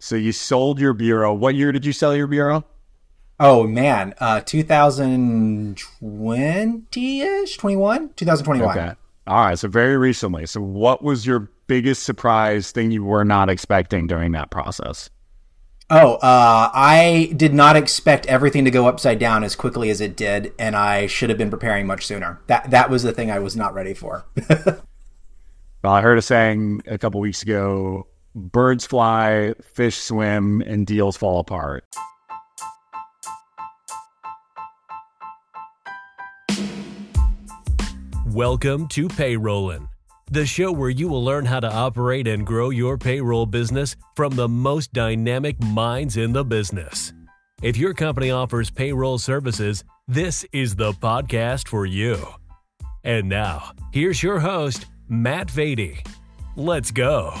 So you sold your bureau. What year did you sell your bureau? Oh man, uh, 2020 ish, 21, 2021. Okay. All right. So very recently. So what was your biggest surprise thing you were not expecting during that process? Oh, uh, I did not expect everything to go upside down as quickly as it did, and I should have been preparing much sooner. That that was the thing I was not ready for. well, I heard a saying a couple weeks ago: "Birds fly, fish swim, and deals fall apart." Welcome to Payrollin', the show where you will learn how to operate and grow your payroll business from the most dynamic minds in the business. If your company offers payroll services, this is the podcast for you. And now, here's your host, Matt Vaadi. Let's go.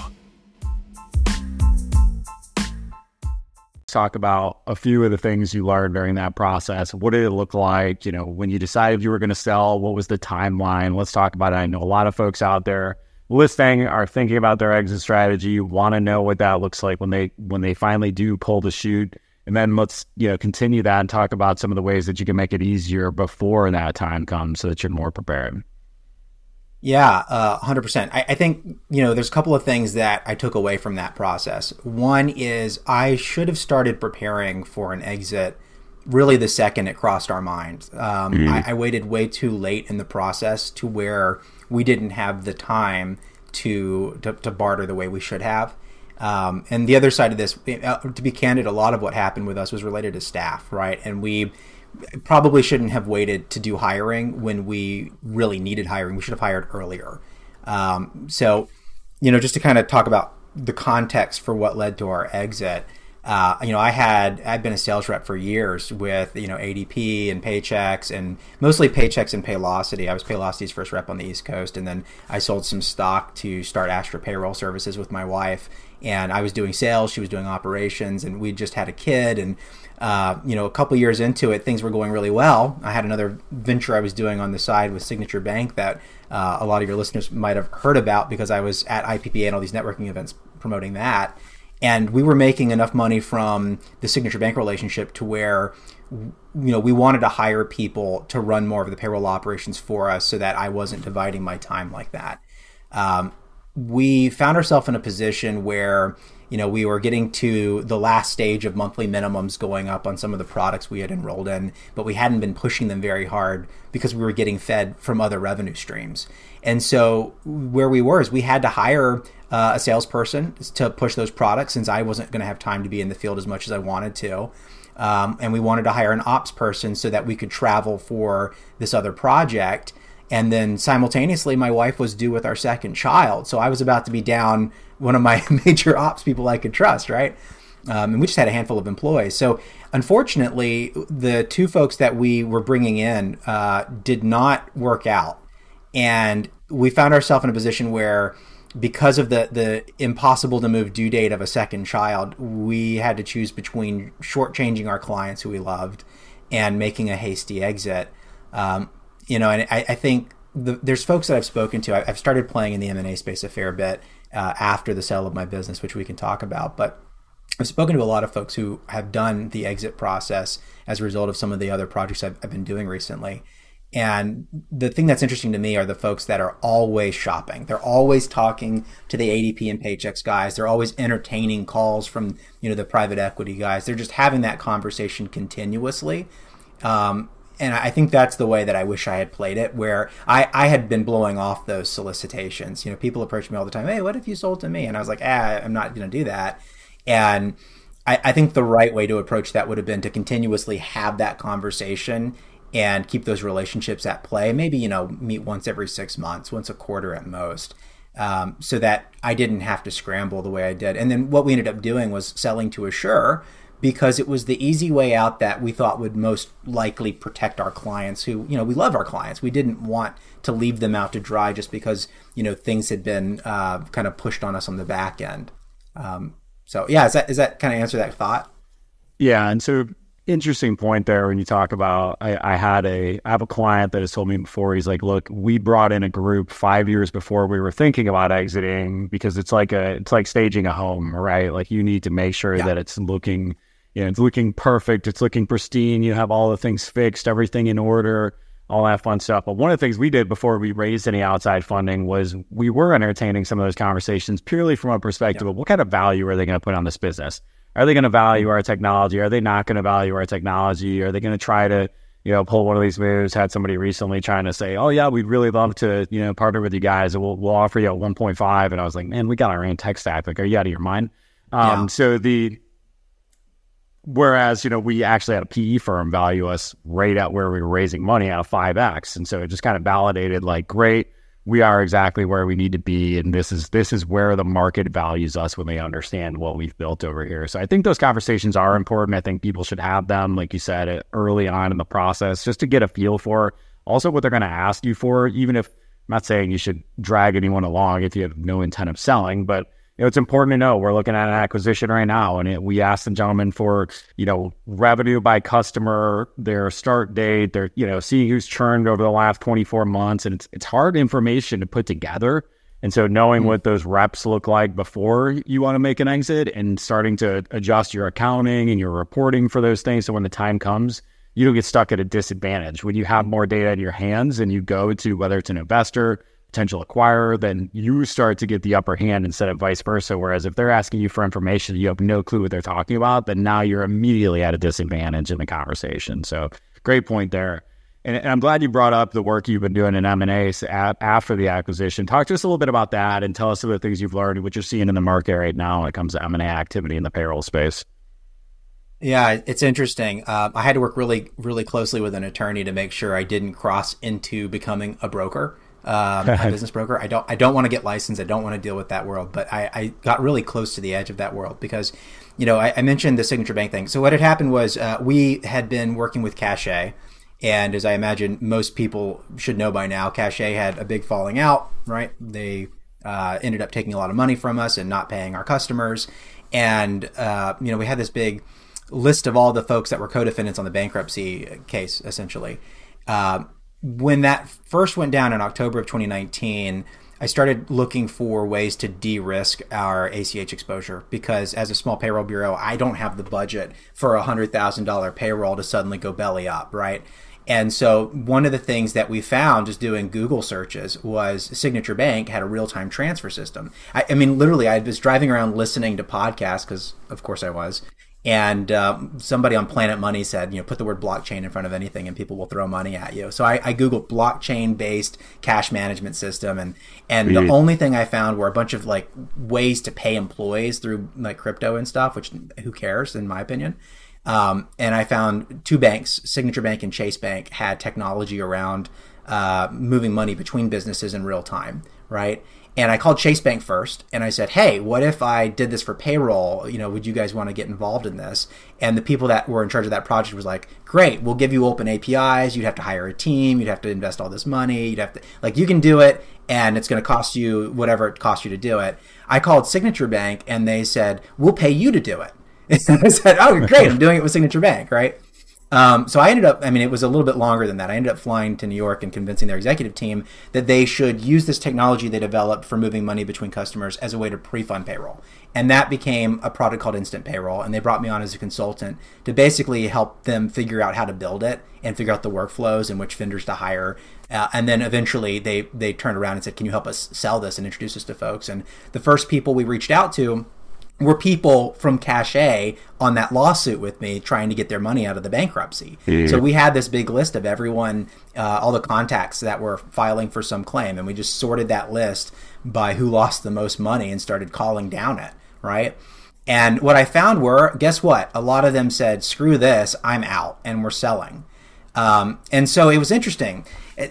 Talk about a few of the things you learned during that process. What did it look like? You know, when you decided you were going to sell, what was the timeline? Let's talk about it. I know a lot of folks out there listening are thinking about their exit strategy, want to know what that looks like when they when they finally do pull the chute. And then let's you know continue that and talk about some of the ways that you can make it easier before that time comes, so that you're more prepared. Yeah, uh, 100%. I, I, think, you know, there's a couple of things that I took away from that process. One is I should have started preparing for an exit really the second it crossed our minds. Um, mm-hmm. I, I, waited way too late in the process to where we didn't have the time to, to, to barter the way we should have. Um, and the other side of this, uh, to be candid, a lot of what happened with us was related to staff, right? And we, probably shouldn't have waited to do hiring when we really needed hiring. We should have hired earlier. Um, so, you know, just to kind of talk about the context for what led to our exit. Uh, you know, I had I've been a sales rep for years with you know ADP and Paychex and mostly Paychex and Paylocity. I was Paylocity's first rep on the East Coast, and then I sold some stock to start Astra Payroll Services with my wife. And I was doing sales, she was doing operations, and we just had a kid, and uh, you know, a couple years into it, things were going really well. I had another venture I was doing on the side with Signature Bank that uh, a lot of your listeners might have heard about because I was at IPPA and all these networking events promoting that. And we were making enough money from the Signature Bank relationship to where, you know, we wanted to hire people to run more of the payroll operations for us so that I wasn't dividing my time like that. Um, we found ourselves in a position where you know, we were getting to the last stage of monthly minimums going up on some of the products we had enrolled in, but we hadn't been pushing them very hard because we were getting fed from other revenue streams. And so where we were is we had to hire uh, a salesperson to push those products since I wasn't going to have time to be in the field as much as I wanted to. Um, and we wanted to hire an ops person so that we could travel for this other project. And then simultaneously, my wife was due with our second child. So I was about to be down one of my major ops people I could trust, right? Um, and we just had a handful of employees. So unfortunately, the two folks that we were bringing in uh, did not work out. And we found ourselves in a position where because of the the impossible to move due date of a second child, we had to choose between shortchanging our clients who we loved and making a hasty exit. Um, you know, and I, I think the, there's folks that I've spoken to. I, have started playing in the M and A space a fair bit uh, after the sale of my business, which we can talk about. But I've spoken to a lot of folks who have done the exit process as a result of some of the other projects I've, I've been doing recently. And the thing that's interesting to me are the folks that are always shopping. They're always talking to the ADP and Paychex guys. They're always entertaining calls from you know the private equity guys. They're just having that conversation continuously. Um, and I think that's the way that I wish I had played it, where I, I had been blowing off those solicitations. You know, people approach me all the time, hey, what if you sold to me? And I was like, ah, I'm not going to do that. And I, I think the right way to approach that would have been to continuously have that conversation and keep those relationships at play. Maybe, you know, meet once every six months, once a quarter at most. Um, so that I didn't have to scramble the way I did. And then what we ended up doing was selling to Asure, because it was the easy way out that we thought would most likely protect our clients who you know we love our clients. We didn't want to leave them out to dry just because you know things had been uh, kind of pushed on us on the back end. Um, so yeah is that is that kind of answer that thought? Yeah and so interesting point there when you talk about I, I, had a I have a client that has told me before he's like look we brought in a group five years before we were thinking about exiting because it's like a it's like staging a home right? Like you need to make sure yeah. that it's looking you know it's looking perfect it's looking pristine you have all the things fixed everything in order all that fun stuff but one of the things we did before we raised any outside funding was we were entertaining some of those conversations purely from a perspective yeah. of what kind of value are they going to put on this business are they going to value our technology? Are they not going to value our technology? Are they going to try to, you know, pull one of these moves? Had somebody recently trying to say, "Oh yeah, we'd really love to, you know, partner with you guys. We'll we'll offer you a 1.5." And I was like, "Man, we got our own tech stack. Like, are you out of your mind?" Um, yeah. So the whereas you know we actually had a PE firm value us right at where we were raising money at a 5x, and so it just kind of validated like, great we are exactly where we need to be. And this is this is where the market values us when they understand what we've built over here. So i think those conversations are important. I think people should have them like you said early on in the process just to get a feel for also what they're going to ask you for even if i'm not saying you should drag anyone along if you have no intent of selling but know, it's important to know we're looking at an acquisition right now, and it, we asked the gentleman for you know revenue by customer, their start date, their you know seeing who's churned over the last 24 months, and it's it's hard information to put together. And so knowing mm-hmm. what those reps look like before you want to make an exit and starting to adjust your accounting and your reporting for those things so when the time comes, you don't get stuck at a disadvantage. When you have more data in your hands and you go to whether it's an investor, potential acquirer, then you start to get the upper hand instead of vice versa. Whereas if they're asking you for information, you have no clue what they're talking about, then now you're immediately at a disadvantage in the conversation. So great point there. And, and I'm glad you brought up the work you've been doing in M&A after the acquisition. Talk to us a little bit about that and tell us some of the things you've learned, what you're seeing in the market right now when it comes to M&A activity in the payroll space. Yeah, it's interesting. Uh, I had to work really, really closely with an attorney to make sure I didn't cross into becoming a broker um, a business broker. I don't I don't want to get licensed. I don't want to deal with that world. But I, I got really close to the edge of that world because, you know, I, I mentioned the signature bank thing. So what had happened was uh, we had been working with Cachet, and as I imagine most people should know by now, Cachet had a big falling out. Right? They uh, ended up taking a lot of money from us and not paying our customers, and uh, you know we had this big list of all the folks that were co-defendants on the bankruptcy case, essentially. Uh, when that first went down in October of 2019, I started looking for ways to de-risk our ACH exposure because as a small payroll bureau, I don't have the budget for a hundred thousand dollar payroll to suddenly go belly up, right? And so one of the things that we found just doing Google searches was Signature Bank had a real time transfer system. I, I, mean, literally, I was driving around listening to podcasts because, of course, I was, and um, somebody on Planet Money said, you know, put the word blockchain in front of anything and people will throw money at you. So I, I Googled blockchain based cash management system and, and mm-hmm. the only thing I found were a bunch of like ways to pay employees through like crypto and stuff, which who cares in my opinion. Um, and I found two banks, Signature Bank and Chase Bank had technology around uh, moving money between businesses in real time, right? And I called Chase Bank first and I said, Hey, what if I did this for payroll? You know, would you guys want to get involved in this? And the people that were in charge of that project was like, Great, we'll give you open APIs. You'd have to hire a team. You'd have to invest all this money. You'd have to, like, you can do it and it's going to cost you whatever it costs you to do it. I called Signature Bank and they said, We'll pay you to do it. And I said, Oh, great, I'm doing it with Signature Bank, right? Um, so I ended up, I mean, it was a little bit longer than that. I ended up flying to New York and convincing their executive team that they should use this technology they developed for moving money between customers as a way to pre fund payroll. And that became a product called Instant Payroll. And they brought me on as a consultant to basically help them figure out how to build it and figure out the workflows and which vendors to hire. Uh, and then eventually they, they turned around and said, Can you help us sell this and introduce us to folks? And the first people we reached out to were people from Cachet on that lawsuit with me trying to get their money out of the bankruptcy. Mm-hmm. So we had this big list of everyone, uh, all the contacts that were filing for some claim, and we just sorted that list by who lost the most money and started calling down it, right? And what I found were, guess what? A lot of them said, screw this, I'm out, and we're selling. Um, and so it was interesting.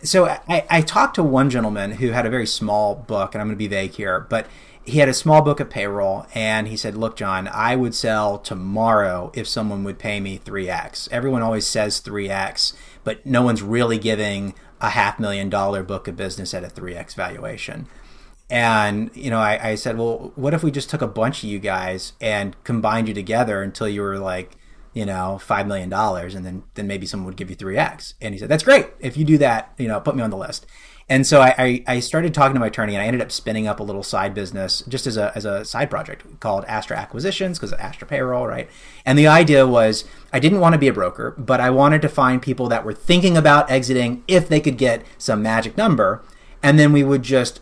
So I, I talked to one gentleman who had a very small book, and I'm going to be vague here, but he had a small book of payroll and he said, Look, John, I would sell tomorrow if someone would pay me 3x. Everyone always says 3x, but no one's really giving a half million dollar book of business at a 3x valuation. And, you know, I, I said, Well, what if we just took a bunch of you guys and combined you together until you were like, you know, $5 million and then, then maybe someone would give you 3X. And he said, that's great. If you do that, you know, put me on the list. And so I, I, started talking to my attorney, and I ended up spinning up a little side business just as a, as a side project called Astra Acquisitions because of Astra Payroll, right? And the idea was I didn't want to be a broker, but I wanted to find people that were thinking about exiting if they could get some magic number, and then we would just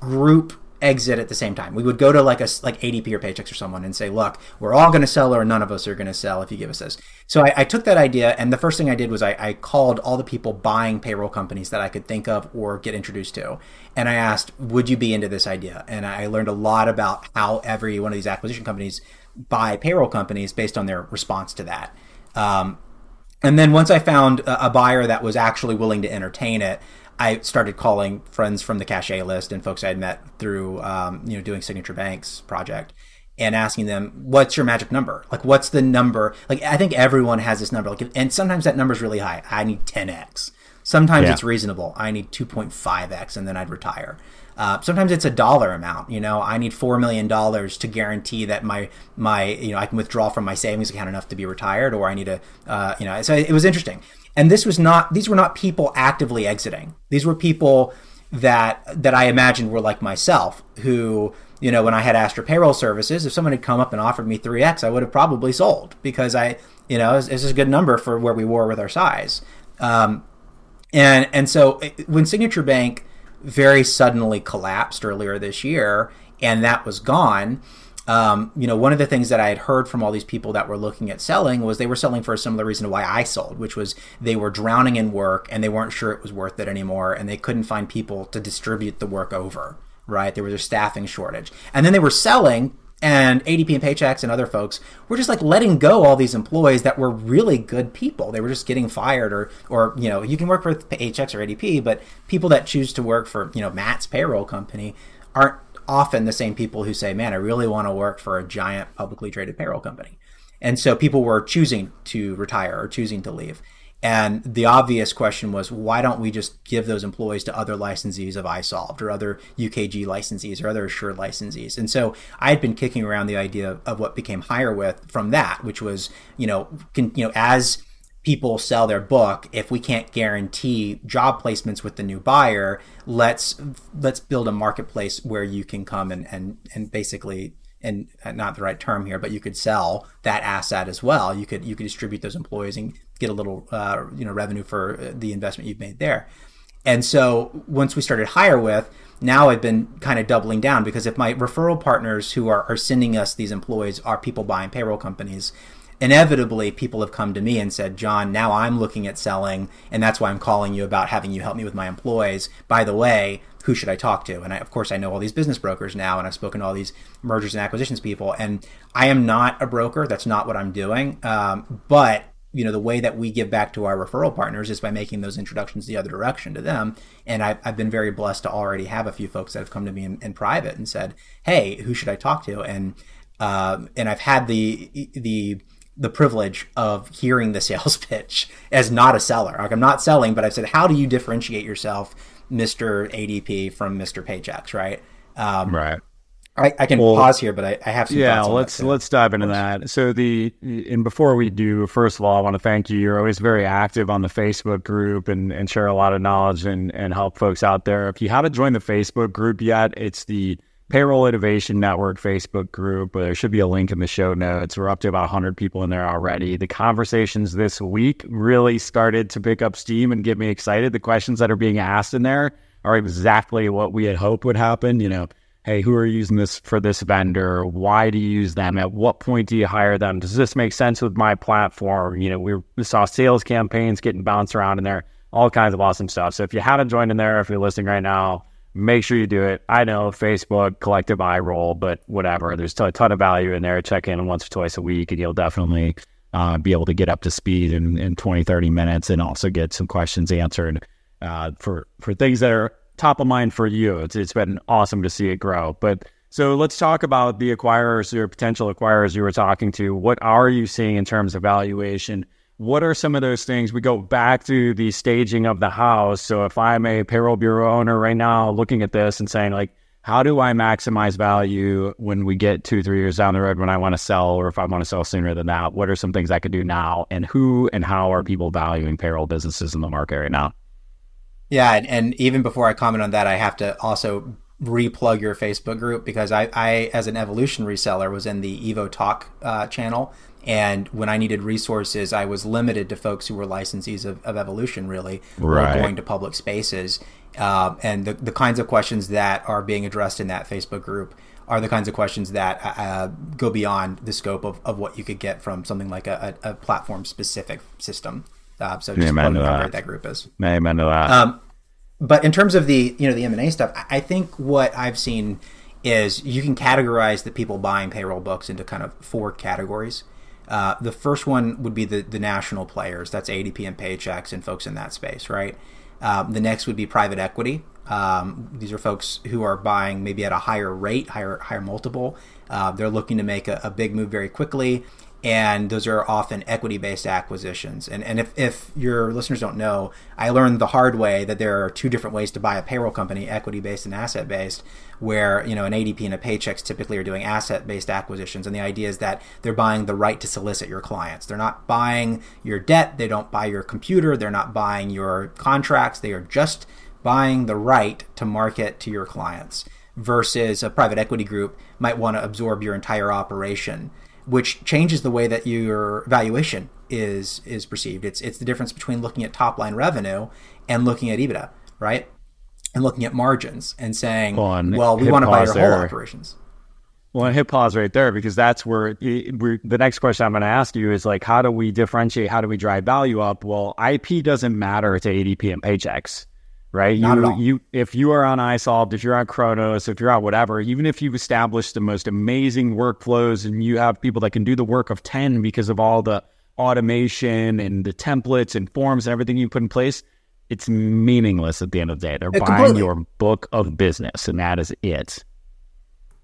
group exit at the same time. We would go to like a like ADP or Paychex or someone and say, "Look, we're all going to sell, or none of us are going to sell if you give us this." So I, I, took that idea, and the first thing I did was I, I, called all the people buying payroll companies that I could think of or get introduced to, and I asked, "Would you be into this idea?" And I learned a lot about how every one of these acquisition companies buy payroll companies based on their response to that. Um, and then once I found a, a buyer that was actually willing to entertain it, I started calling friends from the Cachet list and folks I had met through, um, you know, doing Signature Bank's project and asking them, what's your magic number? Like, what's the number? Like, I think everyone has this number. Like, and sometimes that number is really high. I need 10x. Sometimes yeah. it's reasonable. I need 2.5x and then I'd retire. Uh, sometimes it's a dollar amount. You know, I need four million dollars to guarantee that my my you know I can withdraw from my savings account enough to be retired, or I need a uh, you know. So it was interesting. And this was not; these were not people actively exiting. These were people that that I imagined were like myself, who you know, when I had Astra Payroll Services, if someone had come up and offered me three x, I would have probably sold because I, you know, this is a good number for where we were with our size. Um, and and so when Signature Bank very suddenly collapsed earlier this year, and that was gone um, you know, one of the things that I had heard from all these people that were looking at selling was they were selling for a similar reason to why I sold, which was they were drowning in work and they weren't sure it was worth it anymore, and they couldn't find people to distribute the work over. Right, there was a staffing shortage, and then they were selling and ADP and Paychex and other folks were just like letting go all these employees that were really good people. They were just getting fired or or you know, you can work for Paychex or ADP, but people that choose to work for, you know, Matt's payroll company aren't often the same people who say, man, I really want to work for a giant publicly traded payroll company. And so people were choosing to retire or choosing to leave. And the obvious question was, why don't we just give those employees to other licensees of iSolved or other UKG licensees or other assured licensees? And so I had been kicking around the idea of what became HireWith from that, which was, you know, can, you know, as people sell their book if we can't guarantee job placements with the new buyer let's let's build a marketplace where you can come and and and basically and not the right term here but you could sell that asset as well. You could you could distribute those employees and get a little uh, you know revenue for the investment you've made there. And so once we started HireWith now I've been kind of doubling down because if my referral partners who are, are sending us these employees are people buying payroll companies, inevitably people have come to me and said, John, now I'm looking at selling, and that's why I'm calling you about having you help me with my employees. By the way, who should I talk to? And I, of course, I know all these business brokers now, and I've spoken to all these mergers and acquisitions people. And I am not a broker. That's not what I'm doing. Um, but you know the way that we give back to our referral partners is by making those introductions the other direction to them and i've, I've been very blessed to already have a few folks that have come to me in, in private and said hey who should i talk to and um, and i've had the the the privilege of hearing the sales pitch as not a seller. Like I'm not selling, but I've said, how do you differentiate yourself, Mr. ADP, from Mr. Paychex? right? Um, right. I, I can well, pause here, but I, I have some. Yeah, let's let's dive into that. So the and before we do, first of all, I want to thank you. You're always very active on the Facebook group and, and share a lot of knowledge and, and help folks out there. If you haven't joined the Facebook group yet, it's the Payroll Innovation Network Facebook group. Uh, there should be a link in the show notes. We're up to about 100 people in there already. The conversations this week really started to pick up steam and get me excited. The questions that are being asked in there are exactly what we had hoped would happen. You know, hey, who are you using this for this vendor? Why do you use them? At what point do you hire them? Does this make sense with my platform? You know, we saw sales campaigns getting bounced around in there, all kinds of awesome stuff. So if you haven't joined in there, if you're listening right now, make sure you do it. I know Facebook, collective eye roll, but whatever. There's a ton of value in there. Check in once or twice a week, and you'll definitely uh, be able to get up to speed in, in 20, 30 minutes and also get some questions answered uh, for, for things that are top of mind for you. It's, it's been awesome to see it grow. But so let's talk about the acquirers or potential acquirers you were talking to. What are you seeing in terms of valuation? What are some of those things? We go back to the staging of the house. So if I'm a payroll bureau owner right now looking at this and saying, like, how do I maximize value when we get two, three years down the road when I want to sell, or if I want to sell sooner than that? What are some things I could do now? And who and how are people valuing payroll businesses in the market right now? Yeah. And, and even before I comment on that, I have to also replug your Facebook group because I, I as an evolution reseller, was in the Evo Talk uh, channel. And when I needed resources, I was limited to folks who were licensees of, of Evolution, really, right. going to public spaces. Uh, and the, the kinds of questions that are being addressed in that Facebook group are the kinds of questions that uh, uh go beyond the scope of, of what you could get from something like a, a, a platform specific system. Uh, so just Amen how great that group is. Amen to that. Um, but in terms of the you know the M and A stuff, I think what I've seen is you can categorize the people buying payroll books into kind of four categories. Uh, the first one would be the the national players. That's ADP and Paychex and folks in that space, right? Um, the next would be private equity. Um, these are folks who are buying maybe at a higher rate, higher higher multiple. Uh, they're looking to make a, a, big move very quickly, and those are often equity based acquisitions. And and if, if your listeners don't know, I learned the hard way that there are two different ways to buy a payroll company: equity based and asset based. Where you know an ADP and a Paychex typically are doing asset based acquisitions, and the idea is that they're buying the right to solicit your clients. They're not buying your debt. They don't buy your computer. They're not buying your contracts. They are just buying the right to market to your clients versus a private equity group might want to absorb your entire operation which changes the way that your valuation is is perceived. It's it's the difference between looking at top line revenue and looking at EBITDA, right? And looking at margins and saying, well, we want to buy your there. whole operations. Well, I hit pause right there because that's where the next question I'm going to ask you is like, how do we differentiate? How do we drive value up? Well, IP doesn't matter to ADP and Paychex right? Not you, you, if you are on iSolved, if you're on Kronos, if you're on whatever, even if you've established the most amazing workflows and you have people that can do the work of 10 because of all the automation and the templates and forms and everything you put in place, it's meaningless at the end of the day. They're buying completely. your book of business and that is it.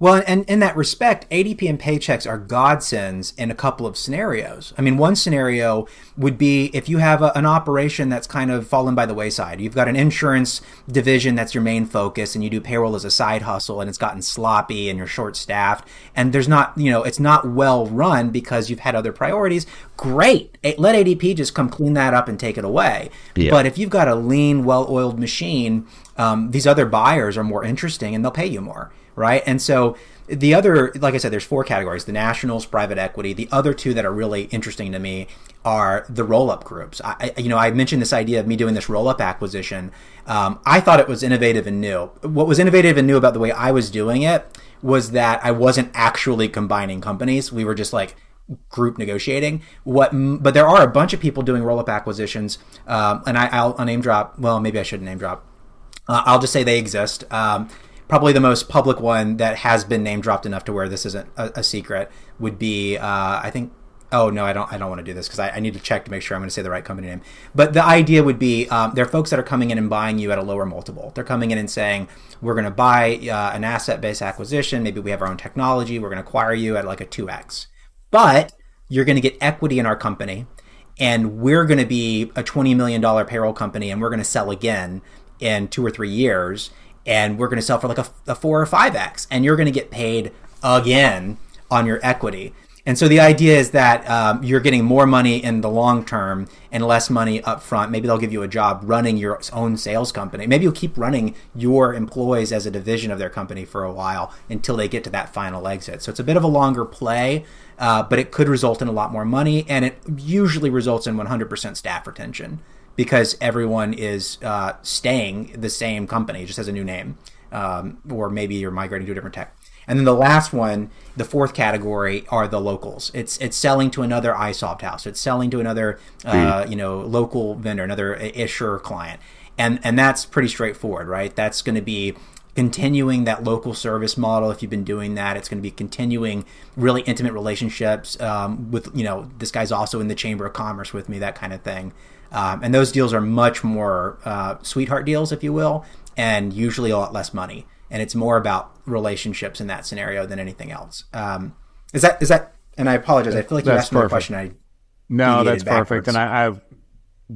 Well, and in that respect, ADP and Paychex are godsends in a couple of scenarios. I mean, one scenario would be if you have a, an operation that's kind of fallen by the wayside. You've got an insurance division that's your main focus, and you do payroll as a side hustle, and it's gotten sloppy, and you're short staffed, and there's not, you know, it's not well run because you've had other priorities. Great, let ADP just come clean that up and take it away. Yeah. But if you've got a lean, well-oiled machine, um, these other buyers are more interesting, and they'll pay you more right? And so the other, like I said, there's four categories: the nationals, private equity. The other two that are really interesting to me are the roll-up groups. I, you know, I mentioned this idea of me doing this roll-up acquisition. Um, I thought it was innovative and new. What was innovative and new about the way I was doing it was that I wasn't actually combining companies. We were just like group negotiating. What, but there are a bunch of people doing roll-up acquisitions, um, and I, will name drop. Well, maybe I shouldn't name drop. Uh, I'll just say they exist. Um, probably the most public one that has been name dropped enough to where this isn't a, a secret would be uh, I think oh no I don't I don't want to do this because I, I, need to check to make sure I'm going to say the right company name. But the idea would be um, there are folks that are coming in and buying you at a lower multiple. They're coming in and saying we're going to buy uh, an asset based acquisition. Maybe we have our own technology. We're going to acquire you at like a 2x but you're going to get equity in our company and we're going to be a $20 million payroll company and we're going to sell again in two or three years and we're going to sell for like a, a four or five x, and you're going to get paid again on your equity. And so the idea is that um, you're getting more money in the long term and less money up front. Maybe they'll give you a job running your own sales company. Maybe you'll keep running your employees as a division of their company for a while until they get to that final exit. So it's a bit of a longer play, uh, but it could result in a lot more money, and it usually results in 100% staff retention because everyone is uh, staying the same company, just has a new name, um, or maybe you're migrating to a different tech. And then the last one, the fourth category, are the locals. It's it's selling to another iSolved house. It's selling to another uh, mm. you know local vendor, another Issuer client, and and that's pretty straightforward, right? That's going to be continuing that local service model if you've been doing that it's going to be continuing really intimate relationships um, with you know this guy's also in the chamber of commerce with me that kind of thing um, and those deals are much more uh, sweetheart deals, if you will, and usually a lot less money. And it's more about relationships in that scenario than anything else. Um, is that is that? And I apologize. I feel like you asked me a question. I no, that's backwards. perfect. And I, I've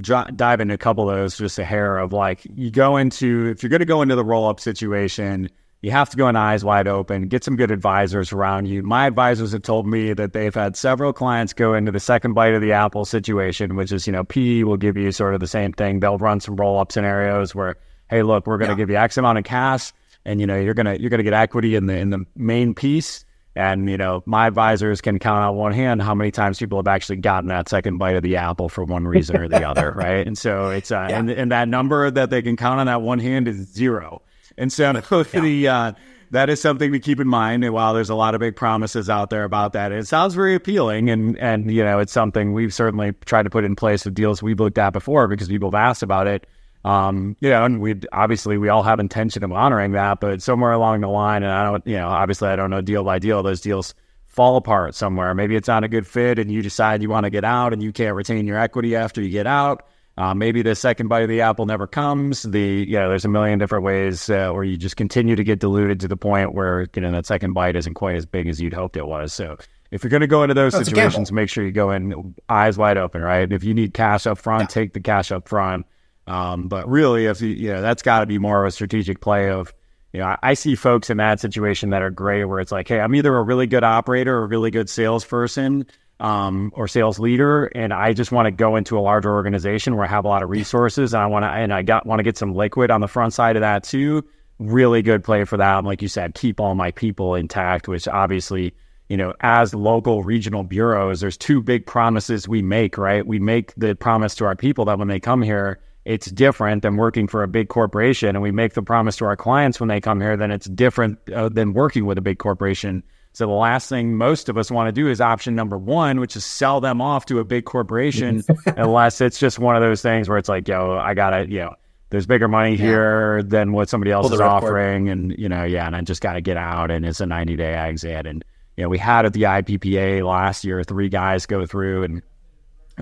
dive into a couple of those just a hair of like you go into if you're going to go into the roll up situation you have to go in eyes wide open, get some good advisors around you. My advisors have told me that they've had several clients go into the second bite of the apple situation, which is, you know, PE will give you sort of the same thing. They'll run some roll up scenarios where, hey, look, we're going to yeah. give you X amount of cash and, you know, you're going to, you're going to get equity in the, in the main piece. And, you know, my advisors can count on one hand how many times people have actually gotten that second bite of the apple for one reason or the other. Right. And so it's, uh, yeah. and, and that number that they can count on that one hand is zero. And so yeah. the uh, that is something to keep in mind. And while there's a lot of big promises out there about that, it sounds very appealing. And and you know, it's something we've certainly tried to put in place with deals we've looked at before because people have asked about it. Um, you know, and we obviously we all have intention of honoring that, but somewhere along the line, and I don't, you know, obviously I don't know deal by deal, those deals fall apart somewhere. Maybe it's not a good fit, and you decide you want to get out, and you can't retain your equity after you get out. Uh, maybe the second bite of the apple never comes. The you know, there's a million different ways uh, where you just continue to get diluted to the point where you know that second bite isn't quite as big as you'd hoped it was. So if you're going to go into those situations, make sure you go in eyes wide open, right? If you need cash up front, yeah. take the cash up front. Um, but really, if you, you know, that's got to be more of a strategic play of, you know, I, I, see folks in that situation that are great where it's like, hey, I'm either a really good operator or a really good salesperson um, or sales leader, and I just want to go into a larger organization where I have a lot of resources, and I want to and I got want to get some liquid on the front side of that too. Really good play for that. like you said, keep all my people intact, which obviously, you know, as local regional bureaus, there's two big promises we make. Right, we make the promise to our people that when they come here, it's different than working for a big corporation, and we make the promise to our clients when they come here, then it's different uh, than working with a big corporation. So the last thing most of us want to do is option number one, which is sell them off to a big corporation, unless it's just one of those things where it's like, yo, I gotta, you know, there's bigger money yeah. here than what somebody else is offering, and you know, yeah, and I just got to get out, and it's a 90 day exit, and you know, we had at the IPPA last year three guys go through, and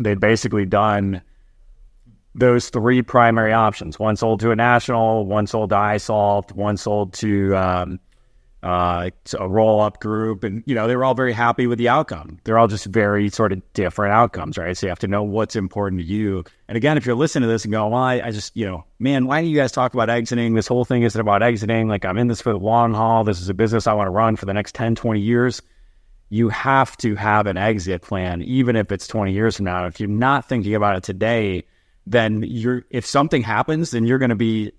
they'd basically done those three primary options: one sold to a national, one sold to iSolved, one sold to um, uh, a roll up group, and you know they were all very happy with the outcome. They're all just very sort of different outcomes, right? So you have to know what's important to you. And again, if you're listening to this and go, "Well, I, I just, you know, man, why do you guys talk about exiting? This whole thing isn't about exiting. Like I'm in this for the long haul. This is a business I want to run for the next 10, 20 years." You have to have an exit plan, even if it's 20 years from now. If you're not thinking about it today, then you're if something happens, then you're going to be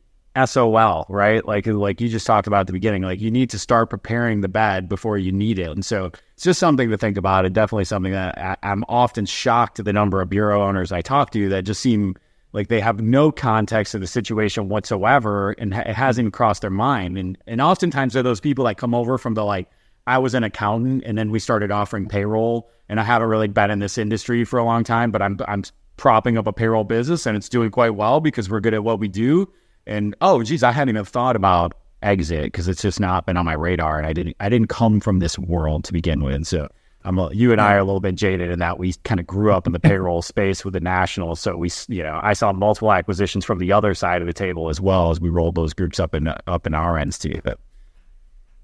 SOL, right? Like like you just talked about at the beginning, like you need to start preparing the bed before you need it. And so it's just something to think about. It definitely something that I, am often shocked at the number of bureau owners I talk to that just seem like they have no context of the situation whatsoever, and it hasn't crossed their mind. And and oftentimes they're those people that come over from the like, I was an accountant, and then we started offering payroll, and I haven't really been in this industry for a long time, but I'm I'm propping up a payroll business, and it's doing quite well because we're good at what we do and oh, geez, I hadn't even thought about exit because it's just not been on my radar, and I didn't I didn't come from this world to begin with. So I'm a, you and I are a little bit jaded in that we kind of grew up in the payroll space with the nationals. So we, you know, I saw multiple acquisitions from the other side of the table as well as we rolled those groups up in up in our ends too. But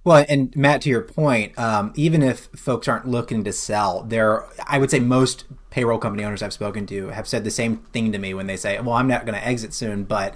well, and Matt, to your point, um, even if folks aren't looking to sell, there, I would say most payroll company owners I've spoken to have said the same thing to me when they say, "Well, I'm not going to exit soon, but."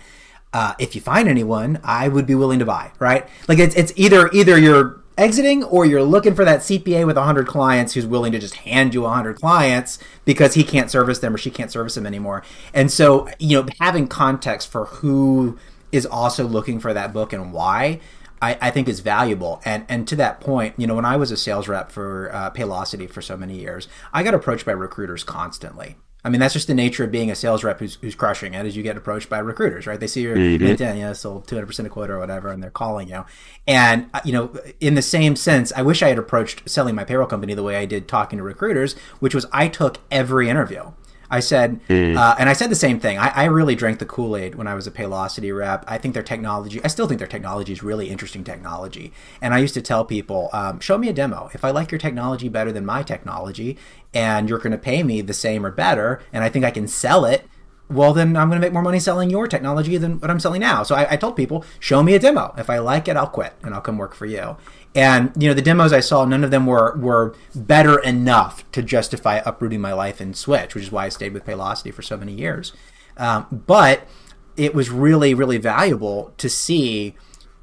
Uh, if you find anyone, I would be willing to buy, right? Like it's, it's either either you're exiting or you're looking for that CPA with 100 clients who's willing to just hand you 100 clients because he can't service them or she can't service them anymore. And so, you know, having context for who is also looking for that book and why I, I, think is valuable. And and to that point, you know, when I was a sales rep for uh, Paylocity for so many years, I got approached by recruiters constantly. I mean, that's just the nature of being a sales rep who's, who's crushing it. Is you get approached by recruiters, right? They see your mm-hmm. LinkedIn, you know, sold 200 percent of quota or whatever, and they're calling you. And uh, you know, in the same sense, I wish I had approached selling my payroll company the way I did talking to recruiters, which was I took every interview. I said, mm. uh, and I said the same thing. I, I really drank the Kool Aid when I was a Paylocity rep. I think their technology, I still think their technology is really interesting technology. And I used to tell people, um, show me a demo. If I like your technology better than my technology, and you're going to pay me the same or better, and I think I can sell it, well, then I'm going to make more money selling your technology than what I'm selling now. So I, I told people, show me a demo. If I like it, I'll quit and I'll come work for you. And you know, the demos I saw, none of them were were better enough to justify uprooting my life and switch, which is why I stayed with Paylocity for so many years. Um, but it was really, really valuable to see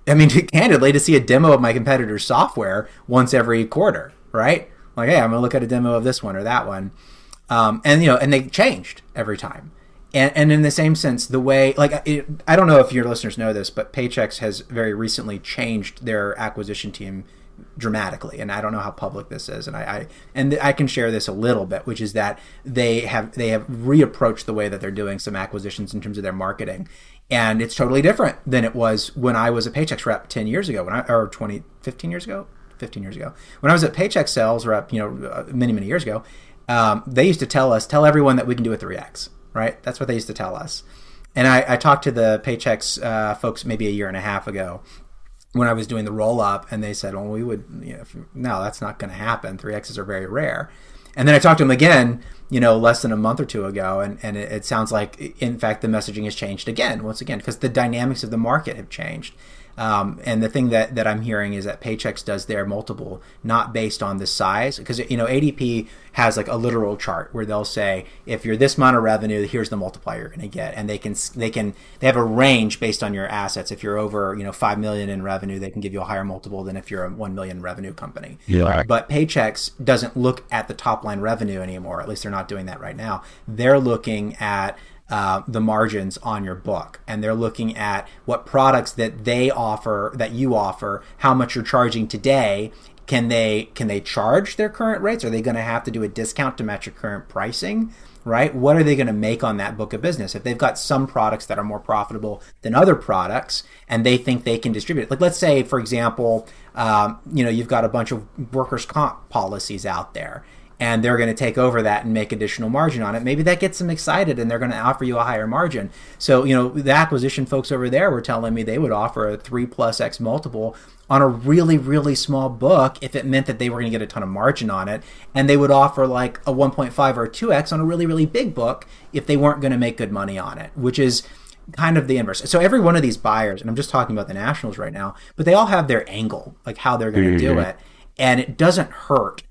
I mean, candidly, to see a demo of my competitor's software once every quarter, right? Like, hey, I'm gonna look at a demo of this one or that one, um, and you know, and they changed every time. And, and in the same sense, the way, like, it, I don't know if your listeners know this, but Paychex has very recently changed their acquisition team dramatically. And i don't know how public this is. And i, I and i can share this a little bit which is that they have they have reapproached the way that they're doing some acquisitions in terms of their marketing. And it's totally different than it was when i was a paychex rep 10 years ago when i or 20 15 years ago 15 years ago. When i was at paychex sales rep you know uh, many many years ago um, they used to tell us tell everyone that we can do a 3x right that's what they used to tell us and I, I talked to the Paychex uh, folks maybe a year and a half ago, when I was doing the roll up, and they said, "Well, we would, you know, no, that's not going to happen. Three X's are very rare." And then I talked to him again, you know, less than a month or two ago, and and it, it sounds like, in fact, the messaging has changed again, once again, because the dynamics of the market have changed. Um, and the thing that, that I'm hearing is that Paychex does their multiple not based on the size, because you know ADP has like a literal chart where they'll say if you're this amount of revenue, here's the multiplier you're going to get, and they can they can they have a range based on your assets. If you're over you know five million in revenue, they can give you a higher multiple than if you're a one million revenue company. Yeah. But Paychex doesn't look at the top line revenue anymore. At least they're not doing that right now. They're looking at uh, the margins on your book. And they're looking at what products that they offer that you offer how much you're charging today. Can they can they charge their current rates? Are they going to have to do a discount to match your current pricing right? What are they going to make on that book of business? If they've got some products that are more profitable than other products and they think they can distribute it like let's say for example um, you know you've got a bunch of workers comp policies out there and they're going to take over that and make additional margin on it. Maybe that gets them excited and they're going to offer you a higher margin. So, you know, the acquisition folks over there were telling me they would offer a three plus X multiple on a really, really small book if it meant that they were going to get a ton of margin on it. And they would offer like a 1.5 or 2X on a really, really big book if they weren't going to make good money on it, which is kind of the inverse. So every one of these buyers, and I'm just talking about the nationals right now, but they all have their angle, like how they're going to mm-hmm. do it. And it doesn't hurt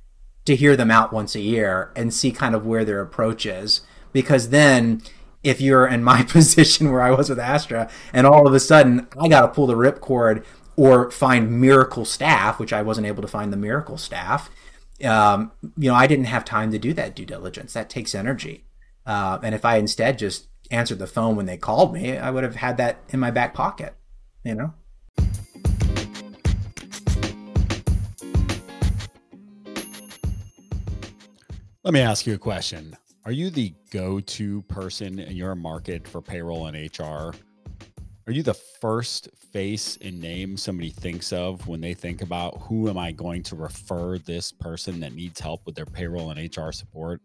to hear them out once a year and see kind of where their approach is. Because then, if you're in my position where I was with Astra, and all of a sudden I got to pull the ripcord or find miracle staff, which I wasn't able to find the miracle staff, um, you know, I didn't have time to do that due diligence. That takes energy. Uh, and if I instead just answered the phone when they called me, I would have had that in my back pocket, you know? Let me ask you a question. Are you the go to person in your market for payroll and HR? Are you the first face and name somebody thinks of when they think about who am I going to refer this person that needs help with their payroll and HR support?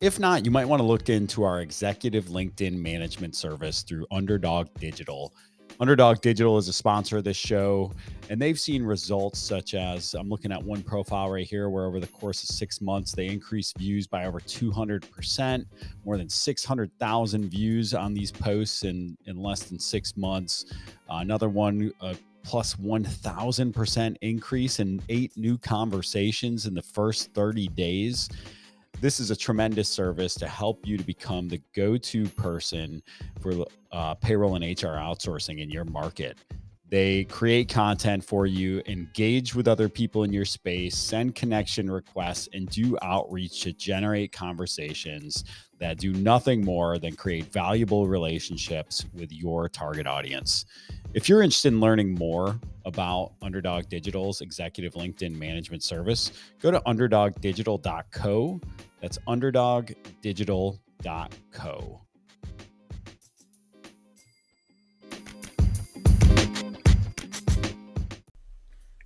If not, you might want to look into our executive LinkedIn management service through Underdog Digital Underdog Digital is a sponsor of this show, and they've seen results such as I'm looking at one profile right here where over the course of six months, they increased views by over 200%, more than 600,000 views on these posts in, in less than six months. Uh, another one, uh, plus 1000% increase in eight new conversations in the first 30 days this is a tremendous service to help you to become the go-to person for uh, payroll and HR outsourcing in your market. They create content for you, engage with other people in your space, send connection requests, and do outreach to generate conversations that do nothing more than create valuable relationships with your target audience. If you're interested in learning more about Underdog Digital's executive LinkedIn management service, go to underdogdigital.co. That's underdogdigital.co.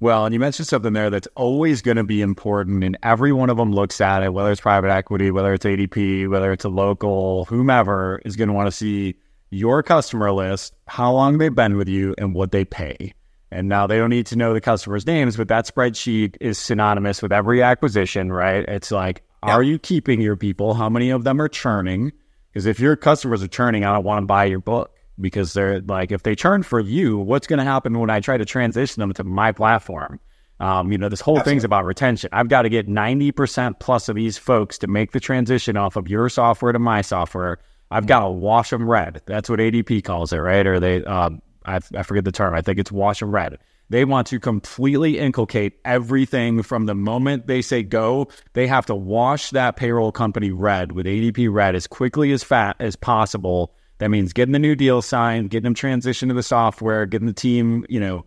Well, and you mentioned something there that's always going to be important, and every one of them looks at it, whether it's private equity, whether it's ADP, whether it's a local, whomever is going to want to see your customer list, how long they've been with you, and what they pay. And now they don't need to know the customers' names, but that spreadsheet is synonymous with every acquisition, right? It's like, yeah. are you keeping your people? How many of them are churning? Because if your customers are churning, I don't want to buy your book because they're like, if they churn for you, what's going to happen when I try to transition them to my platform? Um, you know, this whole Absolutely. thing's about retention. I've got to get 90% plus of these folks to make the transition off of your software to my software. I've got to wash them red. That's what ADP calls it, right? Or they, um, I, I forget the term. I think it's wash and red. They want to completely inculcate everything from the moment they say go. They have to wash that payroll company red with ADP red as quickly as fat as possible. That means getting the new deal signed, getting them transitioned to the software, getting the team, you know,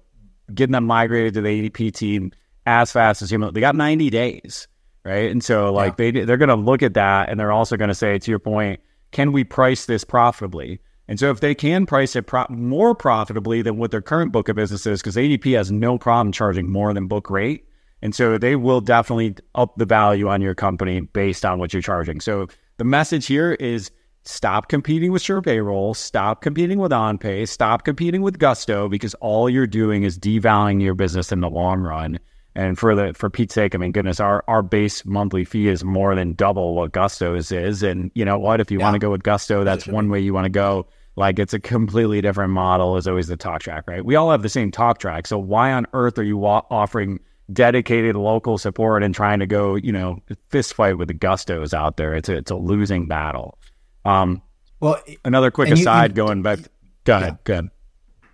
getting them migrated to the ADP team as fast as human. They got 90 days, right? And so like yeah. they they're going to look at that and they're also going to say to your point, can we price this profitably? And so if they can price it pro- more profitably than what their current book of business is, because ADP has no problem charging more than book rate. And so they will definitely up the value on your company based on what you're charging. So the message here is stop competing with Sure Payroll, stop competing with OnPay, stop competing with Gusto, because all you're doing is devaluing your business in the long run. And for the for Pete's sake, I mean, goodness, our our base monthly fee is more than double what Gusto's is. And you know what? If you yeah. want to go with Gusto, that's one way you want to go. Like it's a completely different model is always the talk track, right? We all have the same talk track. So why on earth are you wa- offering dedicated local support and trying to go, you know, fist fight with the gustos out there? It's a, it's a losing battle. Um, well, another quick aside you, you, going back. Go ahead. Yeah. Go ahead.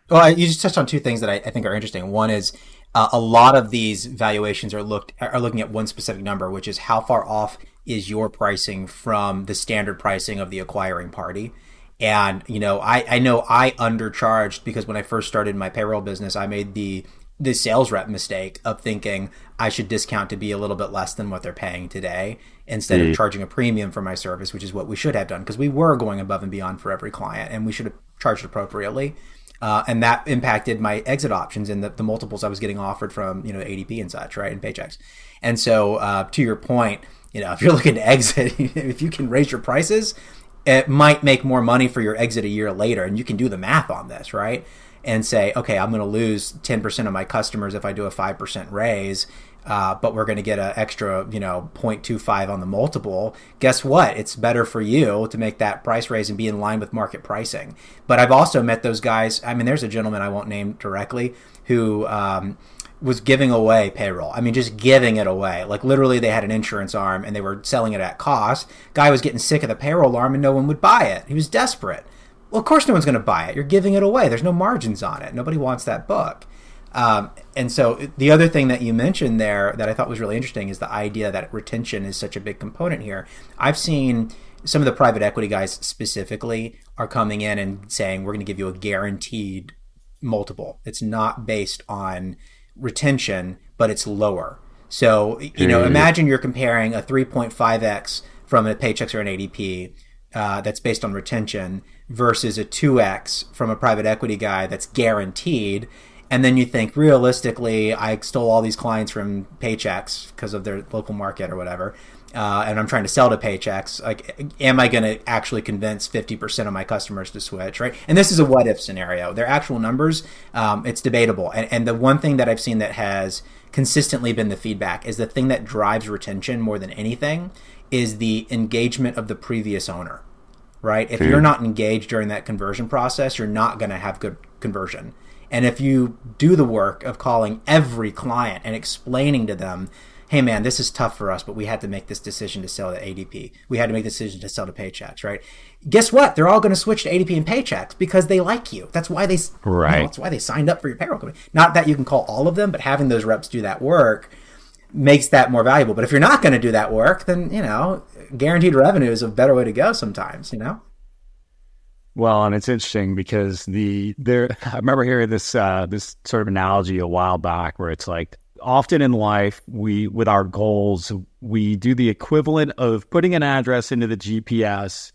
Well, you just touched on two things that I, I think are interesting. One is uh, a lot of these valuations are looked are looking at one specific number, which is how far off is your pricing from the standard pricing of the acquiring party. And, you know, I, I know I undercharged because when I first started my payroll business, I made the the sales rep mistake of thinking I should discount to be a little bit less than what they're paying today instead mm. of charging a premium for my service, which is what we should have done because we were going above and beyond for every client and we should have charged appropriately. Uh, and that impacted my exit options and the, the, multiples I was getting offered from, you know, ADP and such, right? And Paychex. And so, uh, to your point, you know, if you're looking to exit, if you can raise your prices, it might make more money for your exit a year later. And you can do the math on this, right? And say, okay, I'm going to lose 10% of my customers if I do a 5% raise. Uh, but we're going to get an extra, you know, 0.25 on the multiple. Guess what? It's better for you to make that price raise and be in line with market pricing. But I've also met those guys. I mean, there's a gentleman I won't name directly who um, was giving away payroll. I mean, just giving it away. Like literally, they had an insurance arm and they were selling it at cost. Guy was getting sick of the payroll arm and no one would buy it. He was desperate. Well, of course, no one's going to buy it. You're giving it away. There's no margins on it. Nobody wants that book. Um, and so the other thing that you mentioned there that I thought was really interesting is the idea that retention is such a big component here. I've seen some of the private equity guys specifically are coming in and saying we're going to give you a guaranteed multiple. It's not based on retention, but it's lower. So, you know, imagine you're comparing a 3.5x from a Paychex or an ADP uh, that's based on retention versus a 2x from a private equity guy that's guaranteed. And then you think realistically, I stole all these clients from Paychex because of their local market or whatever uh, and I'm trying to sell to Paychex, like, am I going to actually convince 50% of my customers to switch, right? And this is a what if scenario. Their actual numbers, um, it's debatable. And, and the one thing that I've seen that has consistently been the feedback is the thing that drives retention more than anything is the engagement of the previous owner, right? If mm. you're not engaged during that conversion process, you're not going to have good conversion. And if you do the work of calling every client and explaining to them, hey man, this is tough for us, but we had to make this decision to sell to ADP. We had to make the decision to sell to Paychex, right? Guess what? They're all going to switch to ADP and Paychex because they like you. That's why they right. You know, that's why they signed up for your payroll company. Not that you can call all of them, but having those reps do that work makes that more valuable. But if you're not going to do that work, then you know, guaranteed revenue is a better way to go sometimes. You know. Well, and it's interesting because the there I remember hearing this uh, this sort of analogy a while back where it's like often in life, we, with our goals, we do the equivalent of putting an address into the GPS,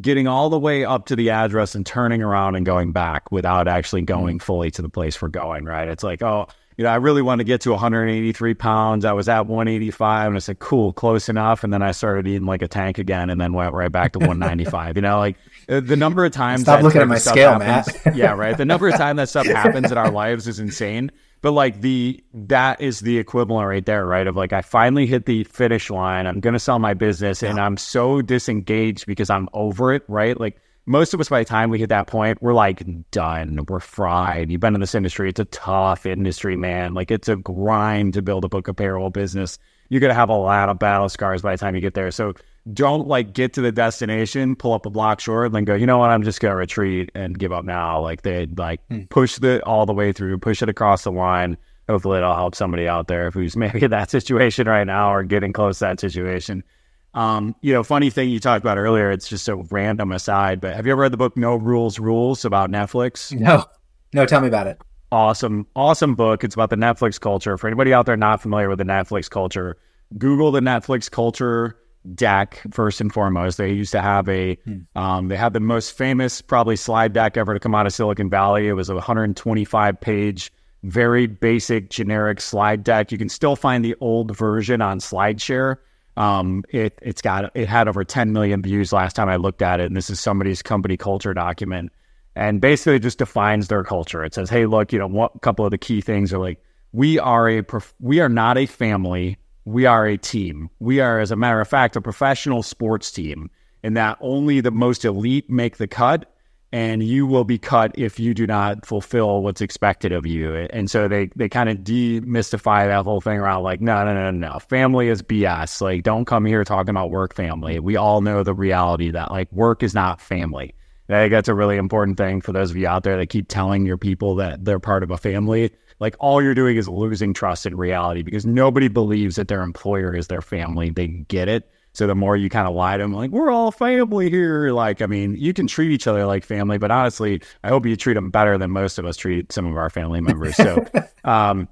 getting all the way up to the address and turning around and going back without actually mm-hmm. going fully to the place we're going, right? It's like, oh, you know, I really want to get to 183 pounds. I was at 185 and I said, cool, close enough. And then I started eating like a tank again and then went right back to 195. you know, like uh, the number of times. Stop looking at my scale, happens, Matt. yeah, right. The number of times that stuff happens in our lives is insane. But like the that is the equivalent right there, right? Of like I finally hit the finish line. I'm gonna sell my business, yeah. and I'm so disengaged because I'm over it, right? Like most of us by the time we hit that point, we're like done. We're fried. You've been in this industry. It's a tough industry, man. Like it's a grind to build a book payroll business. You're gonna have a lot of battle scars by the time you get there. So don't like get to the destination, pull up a block short, and then go, you know what, I'm just gonna retreat and give up now. Like they like hmm. push the all the way through, push it across the line. Hopefully it'll help somebody out there who's maybe in that situation right now or getting close to that situation. Um, you know, funny thing you talked about earlier, it's just a random aside, but have you ever read the book No Rules Rules about Netflix? No. No, tell me about it. Awesome, awesome book. It's about the Netflix culture. For anybody out there not familiar with the Netflix culture, Google the Netflix culture deck first and foremost. They used to have a, hmm. um, they had the most famous probably slide deck ever to come out of Silicon Valley. It was a 125 page, very basic, generic slide deck. You can still find the old version on SlideShare um, it it's got it had over 10 million views last time I looked at it, and this is somebody's company culture document, and basically just defines their culture. It says, "Hey, look, you know, what a couple of the key things are like we are a prof- we are not a family, we are a team. We are, as a matter of fact, a professional sports team, in that only the most elite make the cut, and you will be cut if you do not fulfill what's expected of you. And so they they kind of demystify that whole thing around like, no, no, no, no, family is BS. Like, don't come here talking about work family. We all know the reality that like work is not family. I think that's a really important thing for those of you out there that keep telling your people that they're part of a family. Like all you're doing is losing trust in reality because nobody believes that their employer is their family. They get it. So the more you kind of lie to them, like, we're all family here. Like, I mean, you can treat each other like family, but honestly, I hope you treat them better than most of us treat some of our family members. So, um,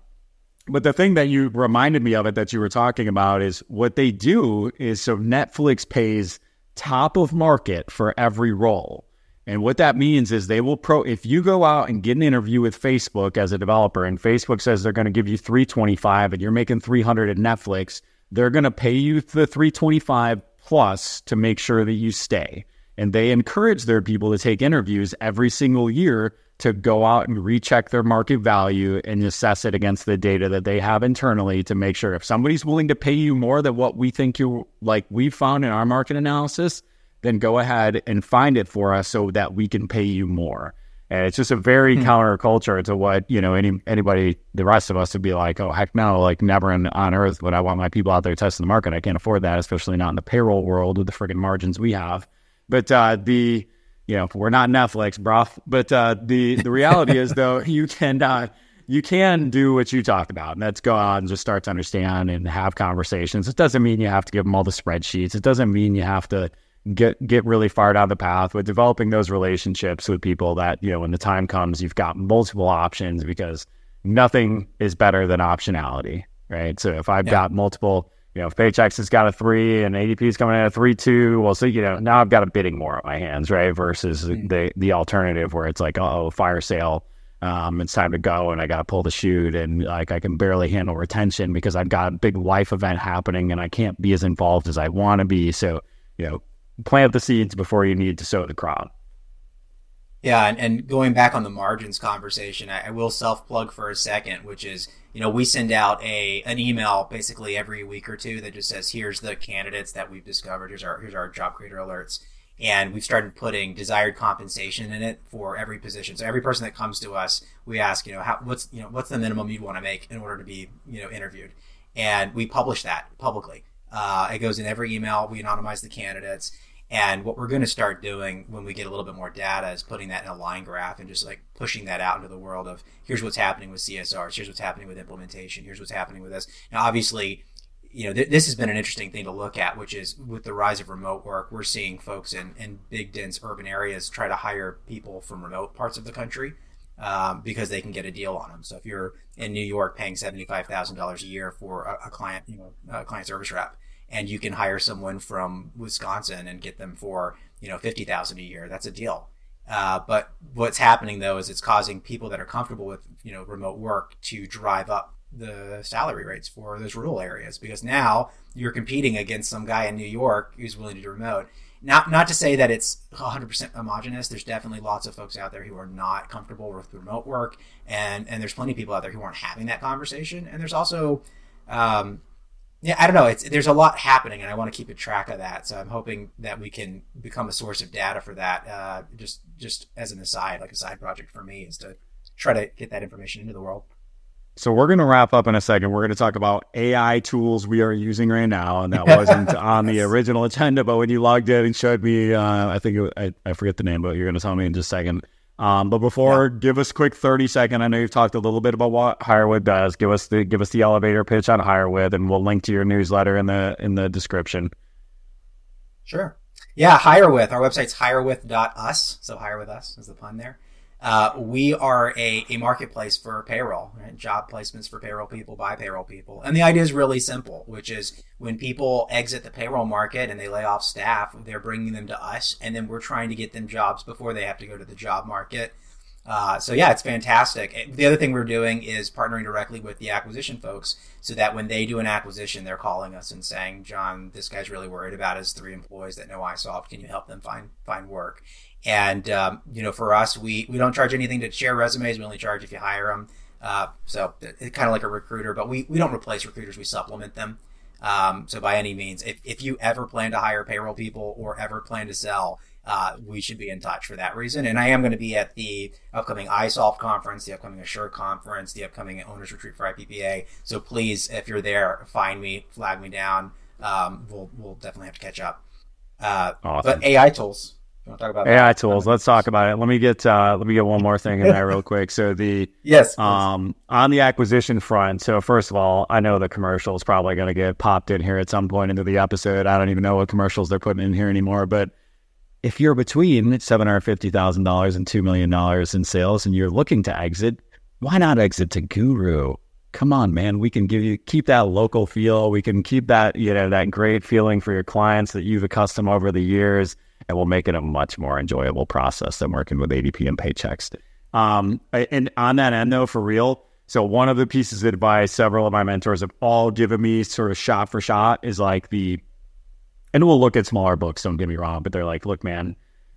but the thing that you reminded me of it that you were talking about is what they do is so Netflix pays top of market for every role. And what that means is they will pro if you go out and get an interview with Facebook as a developer and Facebook says they're going to give you 325 and you're making 300 at Netflix, they're going to pay you the 325 plus to make sure that you stay. And they encourage their people to take interviews every single year to go out and recheck their market value and assess it against the data that they have internally to make sure if somebody's willing to pay you more than what we think you like we found in our market analysis, then go ahead and find it for us so that we can pay you more. And it's just a very hmm. counterculture to what, you know, any anybody, the rest of us would be like, oh, heck no, like never in, on earth would I want my people out there testing the market. I can't afford that, especially not in the payroll world with the friggin' margins we have. But uh, the, you know, we're not Netflix, bro. But uh, the, the reality is, though, you can, uh, you can do what you talked about, and that's go out and just start to understand and have conversations. It doesn't mean you have to give them all the spreadsheets. It doesn't mean you have to, get get really far down the path with developing those relationships with people that you know when the time comes you've got multiple options because nothing is better than optionality right so if i've yeah. got multiple you know if paychex has got a three and adp is coming in at a three two well so you know now i've got a bidding war on my hands right versus mm-hmm. the the alternative where it's like oh fire sale um, it's time to go and I got to pull the chute and like I can barely handle retention because I've got a big life event happening and I can't be as involved as I want to be. So, you know, plant the seeds before you need to sow the crop. Yeah, and, and going back on the margins conversation, I, I will self plug for a second, which is you know we send out a an email basically every week or two that just says here's the candidates that we've discovered, here's our here's our job creator alerts, and we've started putting desired compensation in it for every position. So every person that comes to us, we ask you know how what's you know what's the minimum you'd want to make in order to be you know interviewed, and we publish that publicly. Uh, it goes in every email. We anonymize the candidates. And what we're going to start doing when we get a little bit more data is putting that in a line graph and just like pushing that out into the world of here's what's happening with CSRs, here's what's happening with implementation, here's what's happening with this. Now, obviously, you know, th- this has been an interesting thing to look at, which is with the rise of remote work, we're seeing folks in, in big, dense urban areas try to hire people from remote parts of the country um, because they can get a deal on them. So if you're in New York paying $75,000 a year for a, a client, you know, a client service rep, and you can hire someone from Wisconsin and get them for you know fifty thousand a year. That's a deal. Uh, but what's happening though is it's causing people that are comfortable with you know remote work to drive up the salary rates for those rural areas because now you're competing against some guy in New York who's willing to do remote. Not not to say that it's 100% homogenous. There's definitely lots of folks out there who are not comfortable with remote work, and and there's plenty of people out there who aren't having that conversation. And there's also um, yeah, I don't know. It's there's a lot happening, and I want to keep a track of that. So I'm hoping that we can become a source of data for that. Uh, just just as an aside, like a side project for me, is to try to get that information into the world. So we're going to wrap up in a second. We're going to talk about AI tools we are using right now, and that wasn't on the original agenda. But when you logged in and showed me, uh, I think it, I, I forget the name, but you're going to tell me in just a second. Um, but before, yeah. give us a quick thirty second. I know you've talked a little bit about what HireWith does. Give us the give us the elevator pitch on HireWith, and we'll link to your newsletter in the in the description. Sure. Yeah, HireWith. Our website's hirewith.us. So hire with us is the pun there. Uh, we are a, a marketplace for payroll, right? job placements for payroll people by payroll people. And the idea is really simple, which is when people exit the payroll market and they lay off staff, they're bringing them to us, and then we're trying to get them jobs before they have to go to the job market. Uh, so yeah, it's fantastic. The other thing we're doing is partnering directly with the acquisition folks, so that when they do an acquisition, they're calling us and saying, "John, this guy's really worried about his three employees that know iSolved. Can you help them find find work?" And um, you know, for us, we we don't charge anything to share resumes. We only charge if you hire them. Uh, so it's kind of like a recruiter, but we we don't replace recruiters. We supplement them. Um, so by any means, if if you ever plan to hire payroll people or ever plan to sell, uh, we should be in touch for that reason. And I am going to be at the upcoming iSolved conference, the upcoming Asure conference, the upcoming Owners Retreat for IPPA. So please, if you're there, find me, flag me down. Um, we'll we'll definitely have to catch up. Uh, awesome. But AI tools talk about AI that? tools. Let's talk about it. Let me get uh, let me get one more thing in there real quick. So the yes, um, on the acquisition front. So first of all, I know the commercial is probably going to get popped in here at some point into the episode. I don't even know what commercials they're putting in here anymore. But if you're between seven hundred fifty thousand dollars and two million dollars in sales, and you're looking to exit, why not exit to Guru? Come on, man. We can give you keep that local feel. We can keep that you know that great feeling for your clients that you've accustomed over the years and will make it a much more enjoyable process than working with ADP and Paychex. Um, and on that end, though, for real, so one of the pieces of advice several of my mentors have all given me, sort of shot for shot, is like the, and we'll look at smaller books. Don't get me wrong, but they're like, look, man,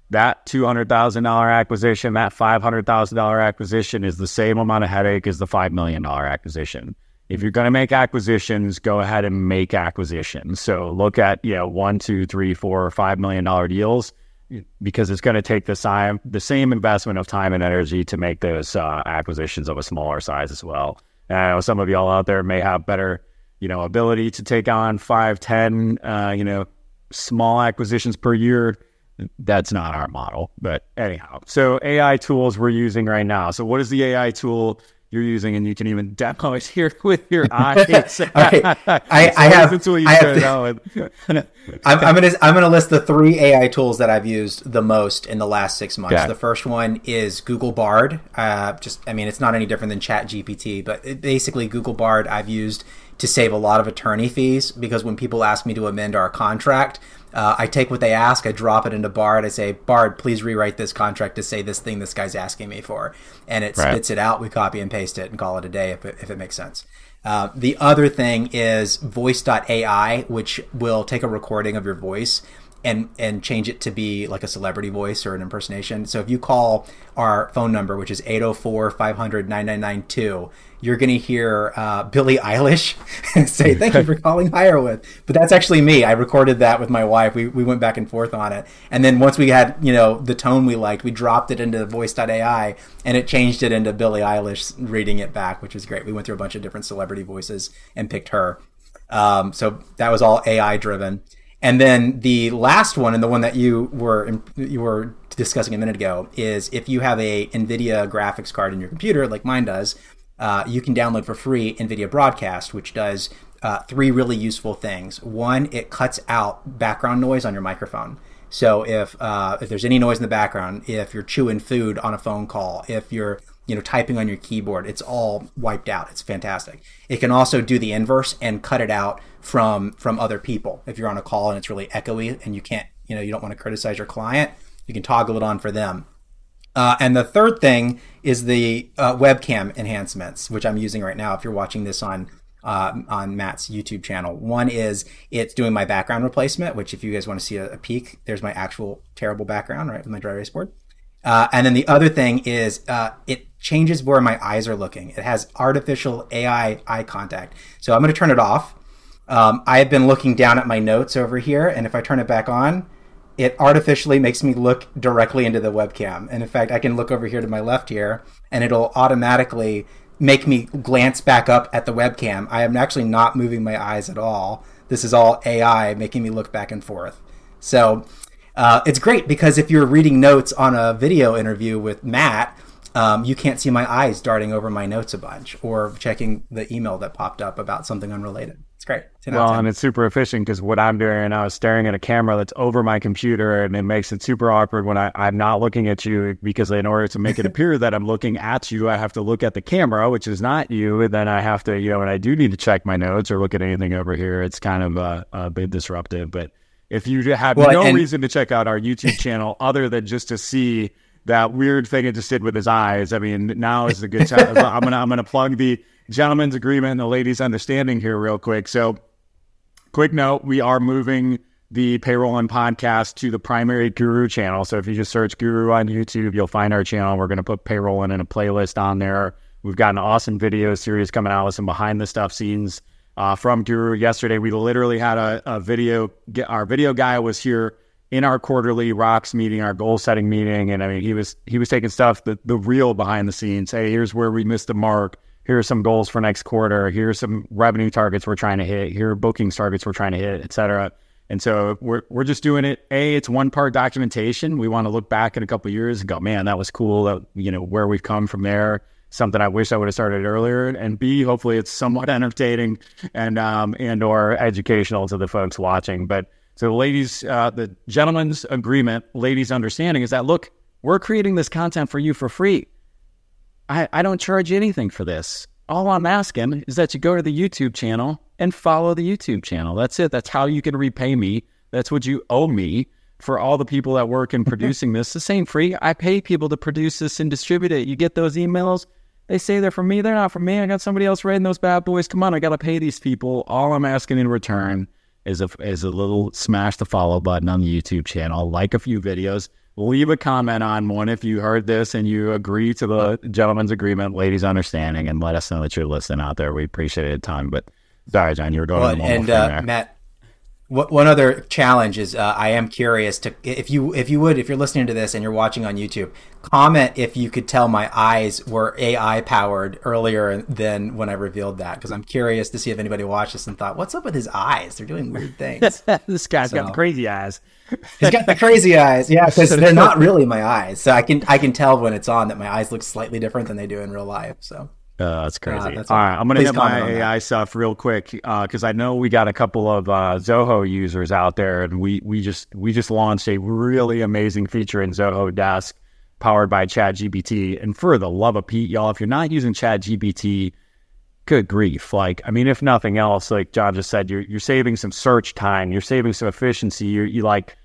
that two hundred thousand dollar acquisition, that five hundred thousand dollar acquisition is the same amount of headache as the five million dollar acquisition if you're going to make acquisitions, go ahead and make acquisitions. So look at you know one, two, three, four, or five million dollar deals because it's going to take the same the same investment of time and energy to make those uh, acquisitions of a smaller size as well. And I know some of y'all out there may have better you know ability to take on five, ten, uh, you know, small acquisitions per year. That's not our model, but anyhow. So AI tools we're using right now. So what is the AI tool you're using, and you can even demo it here with your eyes. I, I have. I have to, I'm, I'm, gonna I'm gonna list the three AI tools that I've used the most in the last six months. The first one is Google Bard. Uh, just I mean, it's not any different than Chat GPT, but it, basically Google Bard I've used to save a lot of attorney fees because when people ask me to amend our contract, uh, I take what they ask, I drop it into Bard. I say, Bard, please rewrite this contract to say this thing this guy's asking me for. And it right. spits it out. We copy and paste it and call it a day if it, if it makes sense. Uh, the other thing is voice.ai, which will take a recording of your voice and and change it to be like a celebrity voice or an impersonation. So if you call our phone number, which is 804 500 9992, you're going to hear uh, Billie Eilish say, Thank you for calling HireWith. But that's actually me. I recorded that with my wife. We, we went back and forth on it. And then once we had, you know, the tone we liked, we dropped it into voice.ai and it changed it into Billie Eilish reading it back, which was great. We went through a bunch of different celebrity voices and picked her. Um, so that was all AI driven. And then the last one, and the one that you were you were discussing a minute ago, is if you have a NVIDIA graphics card in your computer, like mine does, uh, you can download for free NVIDIA Broadcast, which does uh, three really useful things. One, it cuts out background noise on your microphone. So if uh, if there's any noise in the background, if you're chewing food on a phone call, if you're you know typing on your keyboard, it's all wiped out. It's fantastic. It can also do the inverse and cut it out from from other people. If you're on a call and it's really echoey and you can't, you know, you don't want to criticize your client, you can toggle it on for them. Uh, and the third thing is the uh, webcam enhancements, which I'm using right now. If you're watching this on uh, on Matt's YouTube channel, one is it's doing my background replacement. Which, if you guys want to see a, a peek, there's my actual terrible background right with my dry erase board. Uh, and then the other thing is uh, it changes where my eyes are looking. It has artificial AI eye contact. So I'm going to turn it off um, I have been looking down at my notes over here, and if I turn it back on, it artificially makes me look directly into the webcam. And in fact, I can look over here to my left here, and it'll automatically make me glance back up at the webcam. I am actually not moving my eyes at all. This is all AI making me look back and forth. So uh, it's great because if you're reading notes on a video interview with Matt, um, you can't see my eyes darting over my notes a bunch or checking the email that popped up about something unrelated. It's great. Well, and it's super efficient because what I'm doing now is staring at a camera that's over my computer, and it makes it super awkward when I, I'm not looking at you because in order to make it appear that I'm looking at you, I have to look at the camera, which is not you, and then I have to, you know, and I do need to check my notes or look at anything over here, it's kind of uh, a bit disruptive. But if you have well, no and- reason to check out our YouTube channel other than just to see that weird thing it just did with his eyes, I mean, now is a good time. I'm gonna I'm gonna plug the gentleman's agreement and the ladies' understanding here real quick. So quick note, we are moving the Payrollin' podcast to the primary guru channel. So if you just search guru on YouTube, you'll find our channel. We're going to put payroll in, in a playlist on there. We've got an awesome video series coming out with some behind the stuff scenes uh, from Guru. Yesterday, we literally had a, a video. Our video guy was here in our quarterly rocks meeting, our goal setting meeting, and I mean, he was he was taking stuff the the real behind the scenes. Hey, here's where we missed the mark here are some goals for next quarter. Here are some revenue targets we're trying to hit. Here are bookings targets we're trying to hit, et cetera. And so we're we're just doing it. A, it's one part documentation. We want to look back in a couple years and go, man, that was cool. That, you know where we've come from there. Something I wish I would have started earlier. And B, hopefully it's somewhat entertaining and um, and or educational to the folks watching. But so the ladies, uh, the gentleman's agreement, ladies' understanding is that look, we're creating this content for you for free. I, I don't charge anything for this. All I'm asking is that you go to the YouTube channel and follow the YouTube channel. That's it. That's how you can repay me. That's what you owe me for all the people that work in producing this. The same free. I pay people to produce this and distribute it. You get those emails. They say they're from me. They're not from me. I got somebody else writing those bad boys. Come on, I got to pay these people. All I'm asking in return is a, is a little smash the follow button on the YouTube channel, like a few videos, leave a comment on one if you heard this and you agree to the gentleman's agreement, ladies' understanding, and let us know that you're listening out there. We appreciate it a ton. But sorry, John, you were going well, and uh, Matt. One other challenge is uh, I am curious to if you if you would if you're listening to this and you're watching on YouTube, comment if you could tell my eyes were AI powered earlier than when I revealed that because I'm curious to see if anybody watched this and thought, what's up with his eyes? They're doing weird things. this guy's so, got the crazy eyes. He's got the crazy eyes. Yeah, because they're not really my eyes. So I can I can tell when it's on that my eyes look slightly different than they do in real life. So uh, that's crazy. Uh, that's All right, I'm gonna hit my AI stuff real quick because uh, I know we got a couple of uh, Zoho users out there, and we we just we just launched a really amazing feature in Zoho Desk powered by ChatGPT. And for the love of Pete, y'all, if you're not using ChatGPT, good grief! Like, I mean, if nothing else, like John just said, you're you're saving some search time, you're saving some efficiency. You're you like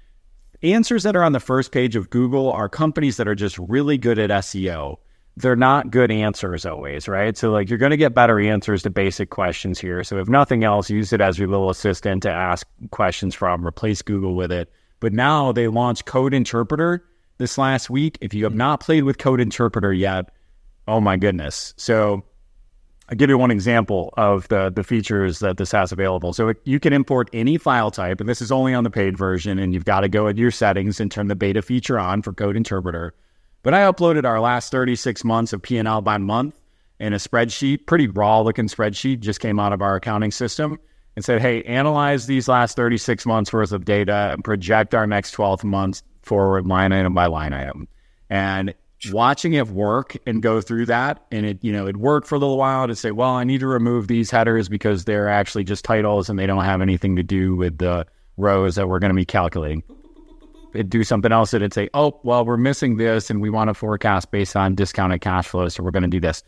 answers that are on the first page of Google are companies that are just really good at SEO. They're not good answers always, right? So, like, you're going to get better answers to basic questions here. So, if nothing else, use it as your little assistant to ask questions from, replace Google with it. But now they launched Code Interpreter this last week. If you have not played with Code Interpreter yet, oh my goodness. So, I'll give you one example of the, the features that this has available. So it, you can import any file type, and this is only on the paid version, and you've got to go into your settings and turn the beta feature on for Code Interpreter. But I uploaded our last 36 months of P&L by month in a spreadsheet, pretty raw looking spreadsheet, just came out of our accounting system, and said, hey, analyze these last 36 months worth of data and project our next 12 months forward line item by line item. And watching it work and go through that and it you know it worked for a little while to say well i need to remove these headers because they're actually just titles and they don't have anything to do with the rows that we're going to be calculating it'd do something else it'd say oh well we're missing this and we want to forecast based on discounted cash flow so we're going to do this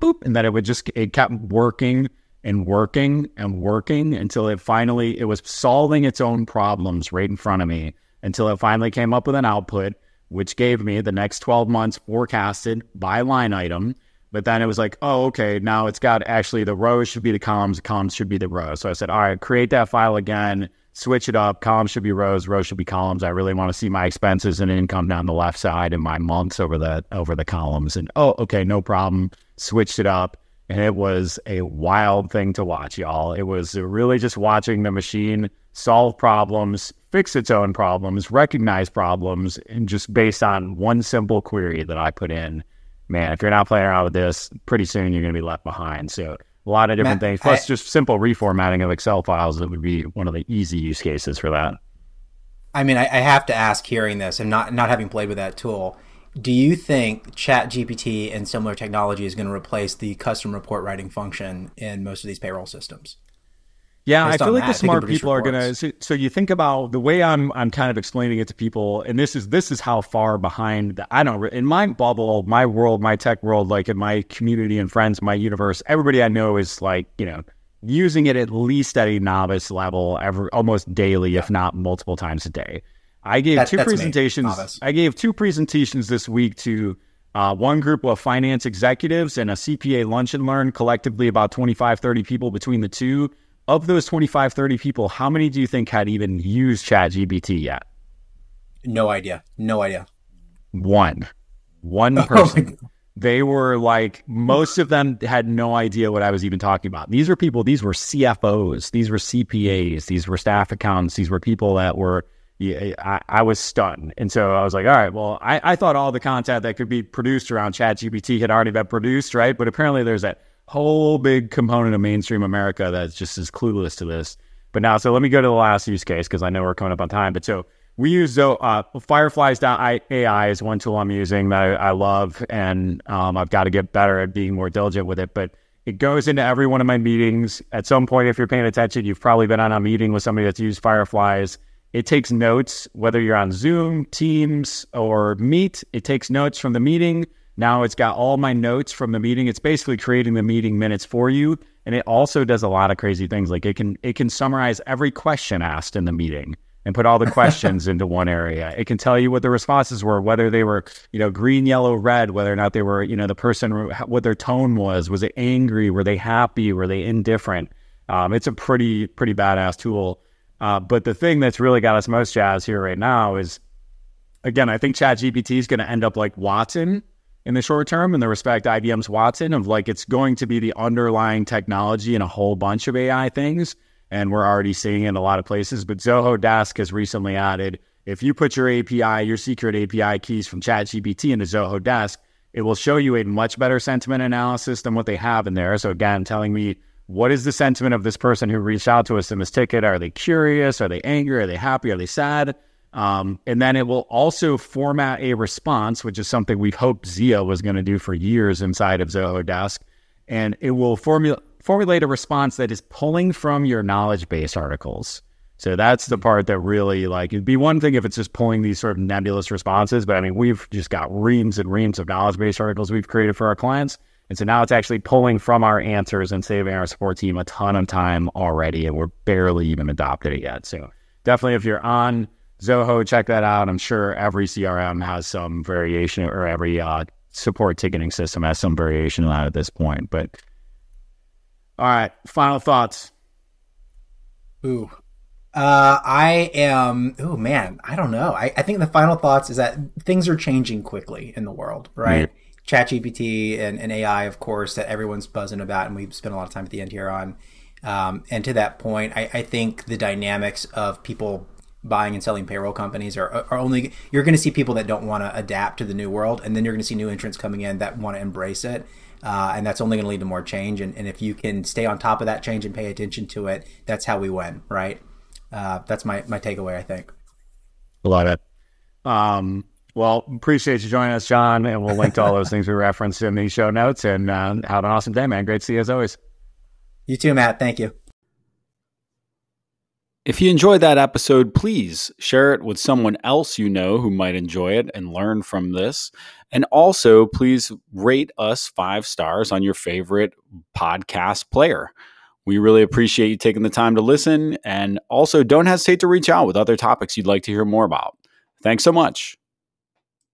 boop, and then it would just it kept working and working and working until it finally it was solving its own problems right in front of me until it finally came up with an output which gave me the next 12 months forecasted by line item. But then it was like, oh, okay, now it's got actually the rows should be the columns, the columns should be the rows. So I said, all right, create that file again, switch it up. Columns should be rows, rows should be columns. I really want to see my expenses and income down the left side and my months over the over the columns. And oh, okay, no problem. Switched it up. And it was a wild thing to watch, y'all. It was really just watching the machine solve problems, fix its own problems, recognize problems, and just based on one simple query that I put in. man, if you're not playing around with this, pretty soon you're going to be left behind. So a lot of different Matt, things, plus I- just simple reformatting of Excel files that would be one of the easy use cases for that. I mean, I, I have to ask, hearing this and not not having played with that tool, do you think Chat GPT and similar technology is going to replace the custom report writing function in most of these payroll systems? Yeah, I feel like that, the smart people are gonna. So, so you think about the way I'm. I'm kind of explaining it to people, and this is this is how far behind. The, I don't. In my bubble, my world, my tech world, like in my community and friends, my universe, everybody I know is like you know using it at least at a novice level, every almost daily, if not multiple times a day. I gave That- two that's me, presentations. I gave two presentations this week to uh, one group of finance executives and a CPA lunch and learn, collectively about 25, 30 people between the two. Of those 25, 30 people, how many do you think had even used ChatGPT yet? No idea. No idea. One. One oh person. they were like, most of them had no idea what I was even talking about. These were people, these were CFOs, these were CPAs, these were staff accountants, these were people that were, yeah, I, I was stunned. And so I was like, all right, well, I, I thought all the content that could be produced around ChatGPT had already been produced, right? But apparently there's that whole big component of mainstream America that's just as clueless to this. But now, so let me go to the last use case because I know we're coming up on time. But so we use uh, Fireflies.ai is one tool I'm using that I, I love, and um, I've got to get better at being more diligent with it. But it goes into every one of my meetings. At some point, if you're paying attention, you've probably been on a meeting with somebody that's used Fireflies. It takes notes, whether you're on Zoom, Teams, or Meet. It takes notes from the meeting. Now it's got all my notes from the meeting. It's basically creating the meeting minutes for you, and it also does a lot of crazy things. Like it can it can summarize every question asked in the meeting and put all the questions into one area. It can tell you what the responses were, whether they were you know green, yellow, red, whether or not they were you know the person what their tone was. Was it angry? Were they happy? Were they indifferent? Um, it's a pretty pretty badass tool. Uh, but the thing that's really got us most jazzed here right now is, again, I think ChatGPT is going to end up like Watson in the short term, in the respect IBM's Watson of like it's going to be the underlying technology in a whole bunch of AI things, and we're already seeing it in a lot of places. But Zoho Desk has recently added if you put your API, your secret API keys from ChatGPT into Zoho Desk, it will show you a much better sentiment analysis than what they have in there. So again, telling me what is the sentiment of this person who reached out to us in this ticket? Are they curious? Are they angry? Are they happy? Are they sad? Um, and then it will also format a response, which is something we've hoped Zia was going to do for years inside of Zoho Desk. And it will formula- formulate a response that is pulling from your knowledge base articles. So that's the part that really like it'd be one thing if it's just pulling these sort of nebulous responses, but I mean we've just got reams and reams of knowledge base articles we've created for our clients. And so now it's actually pulling from our answers and saving our support team a ton of time already, and we're barely even adopted it yet. So definitely if you're on Zoho, check that out. I'm sure every CRM has some variation or every uh, support ticketing system has some variation of that at this point. But all right, final thoughts. Ooh. Uh, I am. Oh man, I don't know. I, I think the final thoughts is that things are changing quickly in the world, right? ChatGPT and, and AI, of course, that everyone's buzzing about, and we've spent a lot of time at the end here on. Um, and to that point, I, I think the dynamics of people buying and selling payroll companies are, are only you're going to see people that don't want to adapt to the new world, and then you're going to see new entrants coming in that want to embrace it. Uh, and that's only going to lead to more change. And, and if you can stay on top of that change and pay attention to it, that's how we win, right? Uh, that's my, my takeaway, I think. Love it. Um, well, appreciate you joining us, John, and we'll link to all those things we referenced in the show notes. And uh, have an awesome day, man. Great to see you as always. You too, Matt. Thank you. If you enjoyed that episode, please share it with someone else you know who might enjoy it and learn from this. And also, please rate us five stars on your favorite podcast player. We really appreciate you taking the time to listen. And also, don't hesitate to reach out with other topics you'd like to hear more about. Thanks so much.